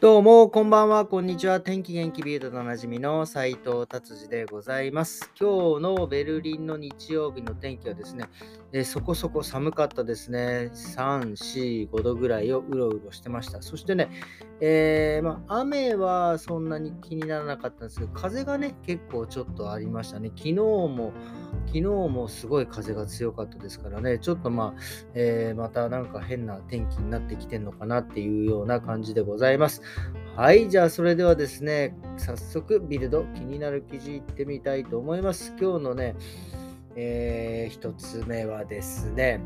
どうも、こんばんは、こんにちは。天気元気ビートでおなじみの斉藤達治でございます。今日のベルリンの日曜日の天気はですね、え、そこそこ寒かったですね。3、4、5度ぐらいをうろうろしてました。そしてね、えー、まあ、雨はそんなに気にならなかったんですけど、風がね、結構ちょっとありましたね。昨日も、昨日もすごい風が強かったですからね、ちょっとまあ、えー、またなんか変な天気になってきてんのかなっていうような感じでございます。はい、じゃあそれではですね、早速ビルド気になる記事いってみたいと思います。今日のね、えー、一つ目はですね、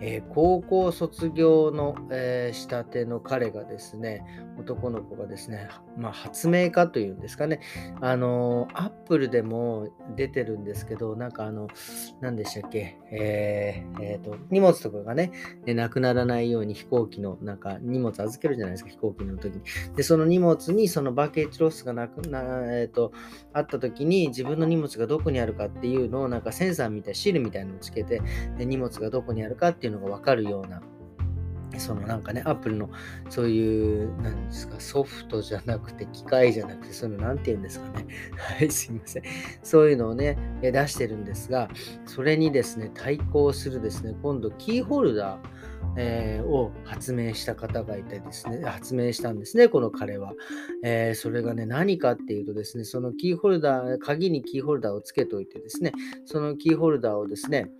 えー、高校卒業の、えー、したての彼がですね、男の子がですね、まあ、発明家というんですかね、あの、アップルでも出てるんですけど、なんかあの、何でしたっけ、えー、えー、と、荷物とかがね、なくならないように飛行機の、なんか荷物預けるじゃないですか、飛行機の時に。で、その荷物にそのバケージロスがなくな、えっ、ー、と、あった時に自分の荷物がどこにあるかっていうのを、なんかセンサーみたいな、シールみたいなのをつけて、荷物がどこにあるかっていうのがわかるような、そのなんかね、アップルのそういう、なんですか、ソフトじゃなくて、機械じゃなくて、そういうのなんて言うんですかね。はい、すいません。そういうのをね、出してるんですが、それにですね、対抗するですね、今度、キーホルダー、えー、を発明した方がいてですね、発明したんですね、この彼は。えー、それがね、何かっていうとですね、そのキーホルダー、鍵にキーホルダーをつけておいてですね、そのキーホルダーをですね、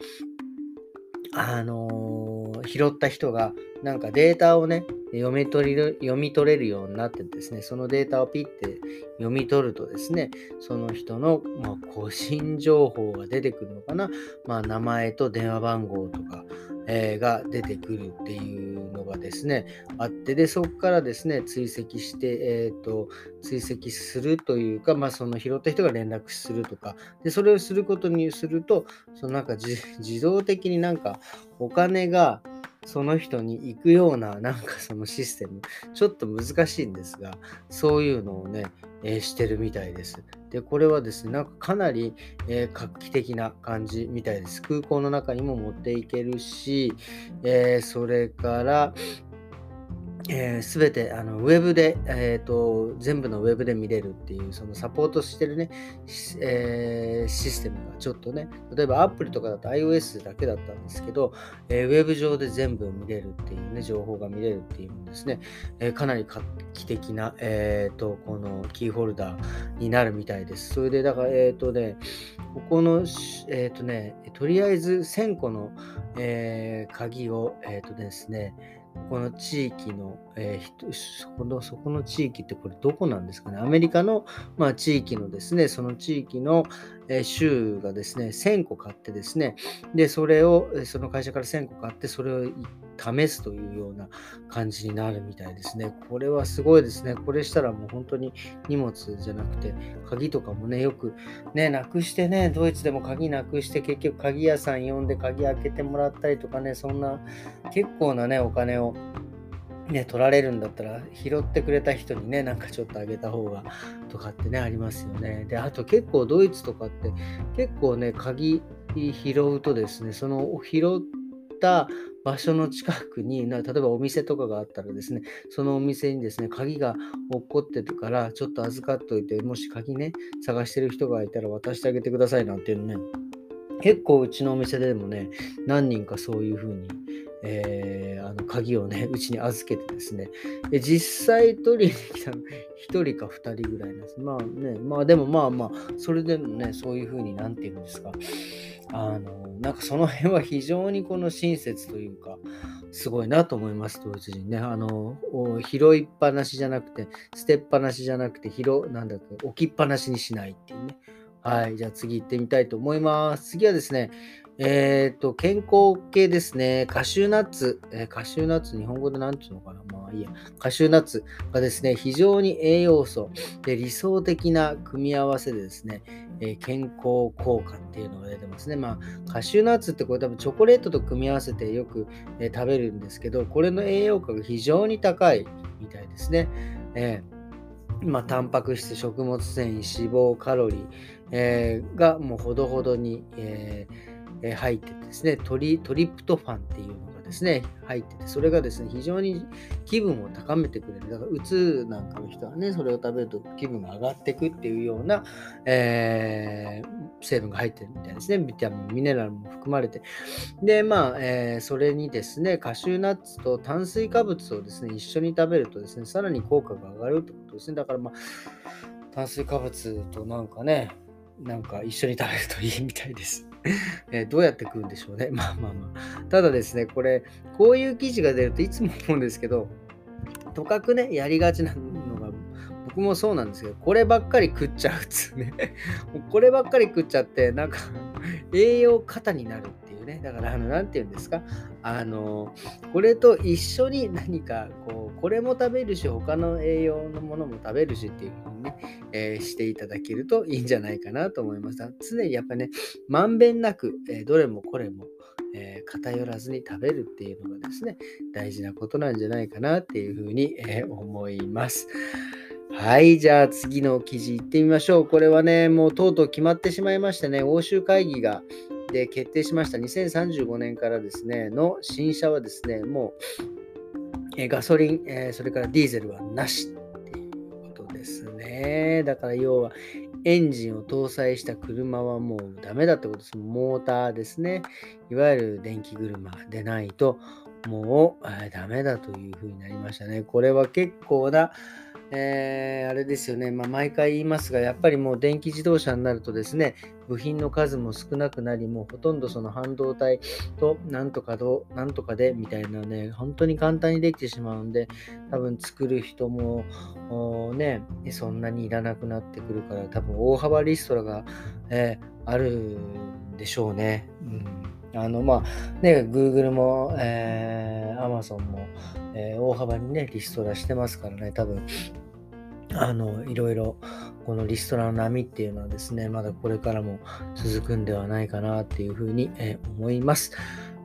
あのー、拾った人が、なんかデータをね、読み取れる読み取れるようになってですね、そのデータをピッて読み取るとですね、その人の、まあ、個人情報が出てくるのかな、まあ、名前と電話番号とか、えー、が出てくるっていうのがですね、あって、で、そこからですね、追跡して、えっ、ー、と、追跡するというか、まあ、その拾った人が連絡するとか、で、それをすることにすると、そのなんか自動的になんかお金が、その人に行くような、なんかそのシステム、ちょっと難しいんですが、そういうのをね、え、してるみたいです。で、これはですね、なんかかなり、えー、画期的な感じみたいです。空港の中にも持っていけるし、えー、それから、えー、全てあのウェブで、えーと、全部のウェブで見れるっていう、そのサポートしてるね、えー、システムがちょっとね、例えば Apple とかだと iOS だけだったんですけど、えー、ウェブ上で全部見れるっていうね、情報が見れるっていうんですね、えー、かなり画期的な、えーと、このキーホルダーになるみたいです。それで、だから、えっ、とね、ここの、えっ、とね、とりあえず1000個の、えー、鍵を、えっ、とですね、この地域の、えー、そこの、そこの地域ってこれどこなんですかね？アメリカの、まあ、地域のですね、その地域の、えー、州がですね、1000個買ってですね、で、それを、その会社から1000個買って、それを試すというような感じになるみたいですね。これはすごいですね。これしたらもう本当に荷物じゃなくて、鍵とかもね、よくね、なくしてね、ドイツでも鍵なくして結局鍵屋さん呼んで鍵開けてもらったりとかね、そんな結構なね、お金をね、取られるんだったら拾ってくれた人にね、なんかちょっとあげた方がとかってね、ありますよね。で、あと結構ドイツとかって結構ね、鍵拾うとですね、その拾った場所の近くにな、例えばお店とかがあったらですね、そのお店にですね、鍵が落っこってるから、ちょっと預かっといて、もし鍵ね、探してる人がいたら渡してあげてくださいなんていうのね、結構うちのお店でもね、何人かそういう風に、えー、あの鍵をね、うちに預けてですね、で実際取りに来たの1人か2人ぐらいなんです。まあね、まあでもまあまあ、それでもね、そういう風になんて言うんですか、あの、なんかその辺は非常にこの親切というか、すごいなと思います、ドイツ人ね。あの、拾いっぱなしじゃなくて、捨てっぱなしじゃなくて、拾、なんだっけ、置きっぱなしにしないっていうね。はい。じゃあ次行ってみたいと思います。次はですね、えっ、ー、と、健康系ですね。カシューナッツ。えー、カシューナッツ、日本語で何て言うのかなまあいいや。カシューナッツがですね、非常に栄養素で理想的な組み合わせでですね、えー、健康効果っていうのが出てますね。まあ、カシューナッツってこれ多分チョコレートと組み合わせてよく、え食べるんですけど、これの栄養価が非常に高いみたいですね。えまあ、タンパク質、食物繊維、脂肪、カロリー、え、がもうほどほどに、えーえ入っててですねトリ、トリプトファンっていうのがですね、入ってて、それがですね、非常に気分を高めてくれる。だから、うつなんかの人はね、それを食べると気分が上がってくっていうような、えー、成分が入ってるみたいですね。ビタミン、ミネラルも含まれて。で、まあ、えー、それにですね、カシューナッツと炭水化物をですね、一緒に食べるとですね、さらに効果が上がるってことですね。だから、まあ、炭水化物となんかね、なんか一緒に食べるといいみたいです。えどうやって食うんでしょうね。まあまあまあ。ただですね、これ、こういう記事が出るといつも思うんですけど、とかくね、やりがちなのが、僕もそうなんですけど、こればっかり食っちゃうっつね。こればっかり食っちゃって、なんか栄養過多になるってうね。だから、あの、なて言うんですか？あの、これと一緒に何か、こう、これも食べるし、他の栄養のものも食べるしっていう風にね、えー、していただけるといいんじゃないかなと思います。常にやっぱね、まんべんなく、えー、どれもこれも、えー、偏らずに食べるっていうのがですね、大事なことなんじゃないかなっていうふうに、え思います。はい、じゃあ次の記事いってみましょう。これはね、もうとうとう決まってしまいましてね、欧州会議がで決定しました。2035年からですね、の新車はですね、もう、ガソリン、えそれからディーゼルはなしっていうことですね。だから要はエンジンを搭載した車はもうダメだってことです。モーターですね。いわゆる電気車でないともうダメだというふうになりましたね。これは結構なえー、あれですよね、まあ、毎回言いますが、やっぱりもう電気自動車になるとですね、部品の数も少なくなり、もうほとんどその半導体となんとかどなんとかでみたいなね、本当に簡単にできてしまうんで、多分作る人もね、そんなにいらなくなってくるから、多分大幅リストラが、えー、あるんでしょうね。うん、あの、まあ、ね、Google も、えー、Amazon も、えー、大幅にね、リストラしてますからね、多分、あの、いろいろ、このリストラの波っていうのはですね、まだこれからも続くんではないかなっていうふうに、え思います。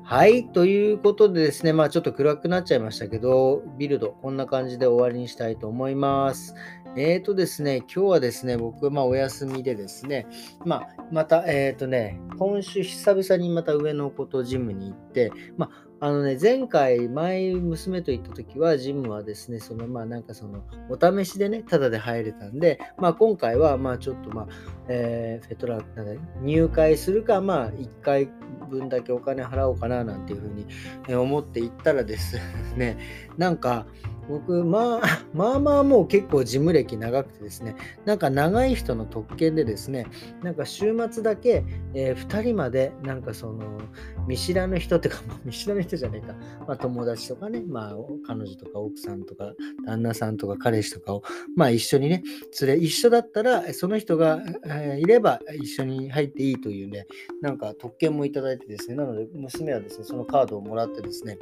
はい。ということでですね、まあちょっと暗くなっちゃいましたけど、ビルド、こんな感じで終わりにしたいと思います。えーとですね、今日はですね、僕、まあお休みでですね、まあまた、えーとね、今週久々にまた上の子とジムに行って、まああのね、前回、前、娘と行った時は、ジムはですね、その、まあ、なんかその、お試しでね、ただで入れたんで、まあ、今回は、まあ、ちょっと、まあ、えー、フェトラ、なんだ、入会するか、まあ、1回分だけお金払おうかな、なんていうふうに思って行ったらですね、なんか、僕、まあ、まあまあもう結構事務歴長くてですね、なんか長い人の特権でですね、なんか週末だけ、えー、2人まで、なんかその、見知らぬ人っていうか、見知らぬ人じゃないか、まあ友達とかね、まあ彼女とか奥さんとか旦那さんとか彼氏とかを、まあ一緒にね、連れ、一緒だったら、その人が、えー、いれば一緒に入っていいというね、なんか特権もいただいてですね、なので娘はですね、そのカードをもらってですね、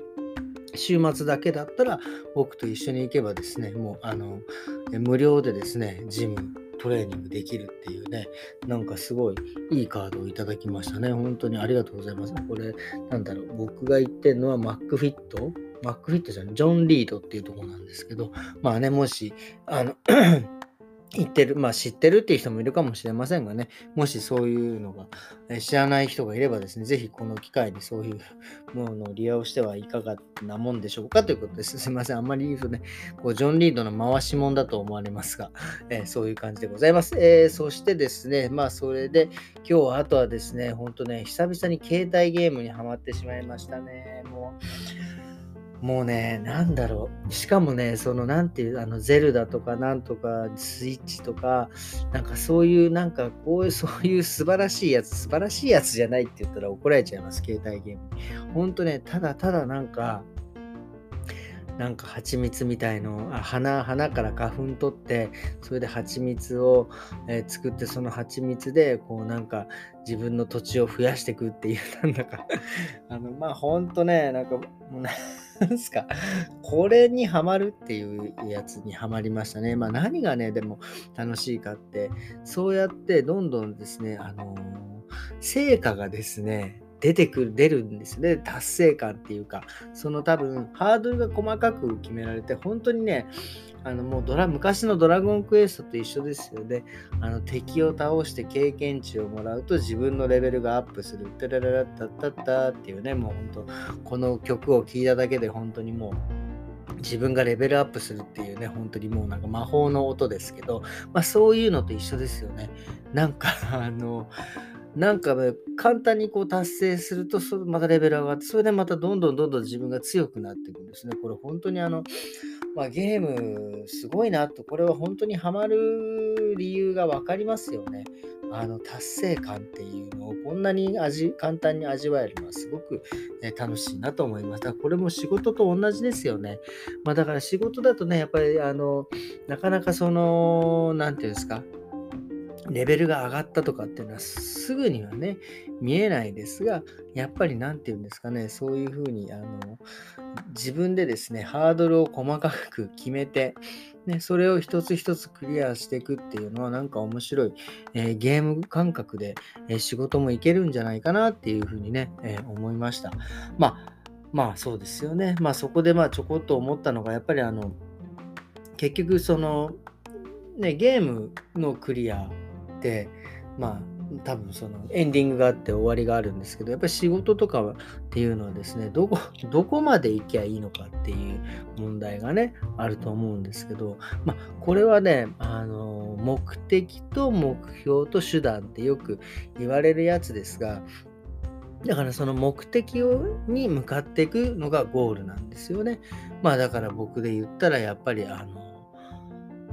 週末だけだったら僕と一緒に行けばですね、もうあの無料でですね、ジム、トレーニングできるっていうね、なんかすごいいいカードをいただきましたね。本当にありがとうございます。これ、なんだろう、僕が言ってるのはマックフィットマックフィットじゃん、ジョン・リードっていうとこなんですけど、まあね、もし、あの言ってる、まあ知ってるっていう人もいるかもしれませんがね、もしそういうのが知らない人がいればですね、ぜひこの機会にそういうものを利用してはいかがなもんでしょうかということです。すいません。あんまり言うとね、こうジョン・リードの回しもんだと思われますが、えー、そういう感じでございます。えー、そしてですね、まあそれで今日はあとはですね、ほんとね、久々に携帯ゲームにはまってしまいましたね。もうもうね、なんだろう。しかもね、その、なんていう、あの、ゼルダとか、なんとか、スイッチとか、なんかそういう、なんか、こういう、そういう素晴らしいやつ、素晴らしいやつじゃないって言ったら怒られちゃいます、携帯ゲームに。ほんとね、ただただなんか、なんか蜂蜜みたいのあ花花から花粉取ってそれで蜂蜜を、えー、作ってその蜂蜜でこうなんか自分の土地を増やしていくっていうなんだか あのまあほんとねなんかもうなんすか？これにはまるっていうやつにはまりましたね。まあ何がねでも楽しいかって。そうやってどんどんですねあのー、成果がですね出てくる、出るんですね。達成感っていうか、その多分、ハードルが細かく決められて、本当にね、あのもうドラ昔のドラゴンクエストと一緒ですよね。あの敵を倒して経験値をもらうと自分のレベルがアップする。タラララッタッタッタっていうね、もう本当、この曲を聴いただけで本当にもう自分がレベルアップするっていうね、本当にもうなんか魔法の音ですけど、まあそういうのと一緒ですよね。なんかあの、なんかね、簡単にこう達成すると、そまたレベル上がって、それでまたどんどんどんどん自分が強くなっていくんですね。これ本当にあの、まあ、ゲームすごいなと、これは本当にハマる理由が分かりますよね。あの達成感っていうのをこんなに味簡単に味わえるのはすごく、ね、楽しいなと思います。だこれも仕事と同じですよね。まあ、だから仕事だとね、やっぱりあのなかなかその、何て言うんですか、レベルが上がったとかっていうのはすぐにはね、見えないですが、やっぱり何て言うんですかね、そういうふうにあの自分でですね、ハードルを細かく決めて、ね、それを一つ一つクリアしていくっていうのはなんか面白い、えー、ゲーム感覚で、えー、仕事もいけるんじゃないかなっていうふうにね、えー、思いました。まあ、まあそうですよね。まあそこでまあちょこっと思ったのが、やっぱりあの、結局その、ね、ゲームのクリア、まあ多分そのエンディングがあって終わりがあるんですけどやっぱり仕事とかっていうのはですねどこ どこまで行きゃいいのかっていう問題がねあると思うんですけどまあこれはねあの目的と目標と手段ってよく言われるやつですがだからその目的をに向かっていくのがゴールなんですよね。まあだから僕で言ったらやっぱりあの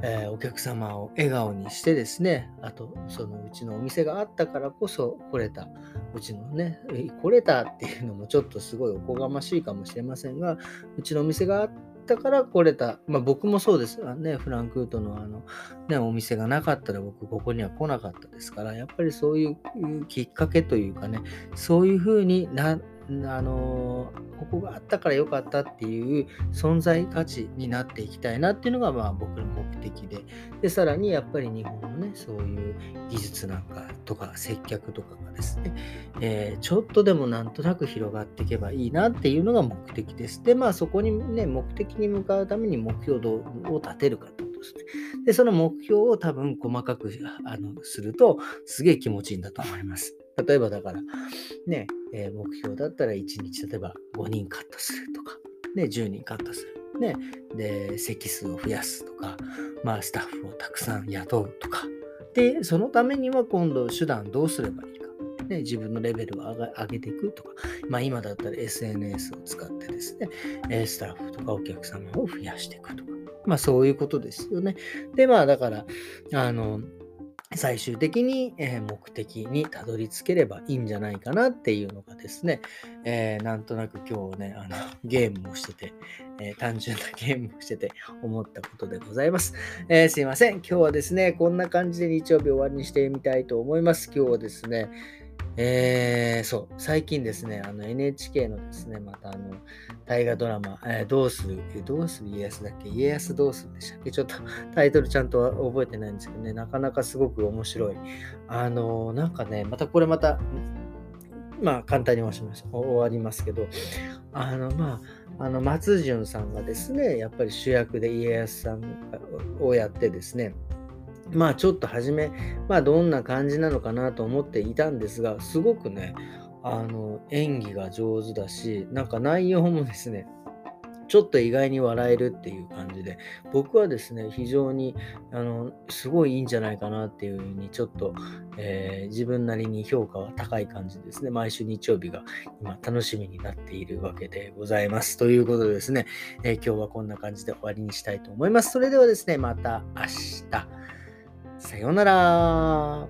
えー、お客様を笑顔にしてですね、あと、そのうちのお店があったからこそ来れた、うちのね、来れたっていうのもちょっとすごいおこがましいかもしれませんが、うちのお店があったから来れた。まあ僕もそうです。ね、フランクフルトのあの、ね、お店がなかったら僕ここには来なかったですから、やっぱりそういうきっかけというかね、そういうふうになあのここがあったから良かったっていう存在価値になっていきたいなっていうのがまあ僕の目的ででさらにやっぱり日本のねそういう技術なんかとか接客とかがですね、えー、ちょっとでもなんとなく広がっていけばいいなっていうのが目的ですでまあそこにね目的に向かうために目標を立てるかとですね。で、その目標を多分細かくあのすると、すげえ気持ちいいんだと思います。例えばだから、ね、え、目標だったら1日例えば5人カットするとか、ね、10人カットする。ね、で、席数を増やすとか、まあ、スタッフをたくさん雇うとか。で、そのためには今度手段どうすればいいか。ね、自分のレベルを上げていくとか、まあ今だったら SNS を使ってですね、スタッフとかお客様を増やしていくとか、まあそういうことですよね。で、まあだから、あの、最終的に、え目的にたどり着ければいいんじゃないかなっていうのがですね、えー、なんとなく今日ね、あのゲームをしてて、えー、単純なゲームをしてて思ったことでございます、え、すいません。今日はですね、こんな感じで日曜日終わりにしてみたいと思います。今日はですね、えー、そう、最近ですね、あの NHK のですね、またあの、大河ドラマ、えー、どうする、どうする家康だっけ？家康どうするでしたっけ？ちょっと タイトルちゃんと覚えてないんですけどね、なかなかすごく面白い。あのー、なんかね、またこれまた、まあ簡単にしました終わりますけど、あの、まあ、あの、松潤さんがですね、やっぱり主役で家康さんをやってですね、まあちょっと初め、まあどんな感じなのかなと思っていたんですが、すごくね、あの、演技が上手だし、なんか内容もですね、ちょっと意外に笑えるっていう感じで、僕はですね、非常に、あの、すごいいいんじゃないかなっていうふうに、ちょっと、えー、自分なりに評価は高い感じですね。毎週日曜日が今楽しみになっているわけでございます。ということでですね、えー、今日はこんな感じで終わりにしたいと思います。それではですね、また明日。さようなら。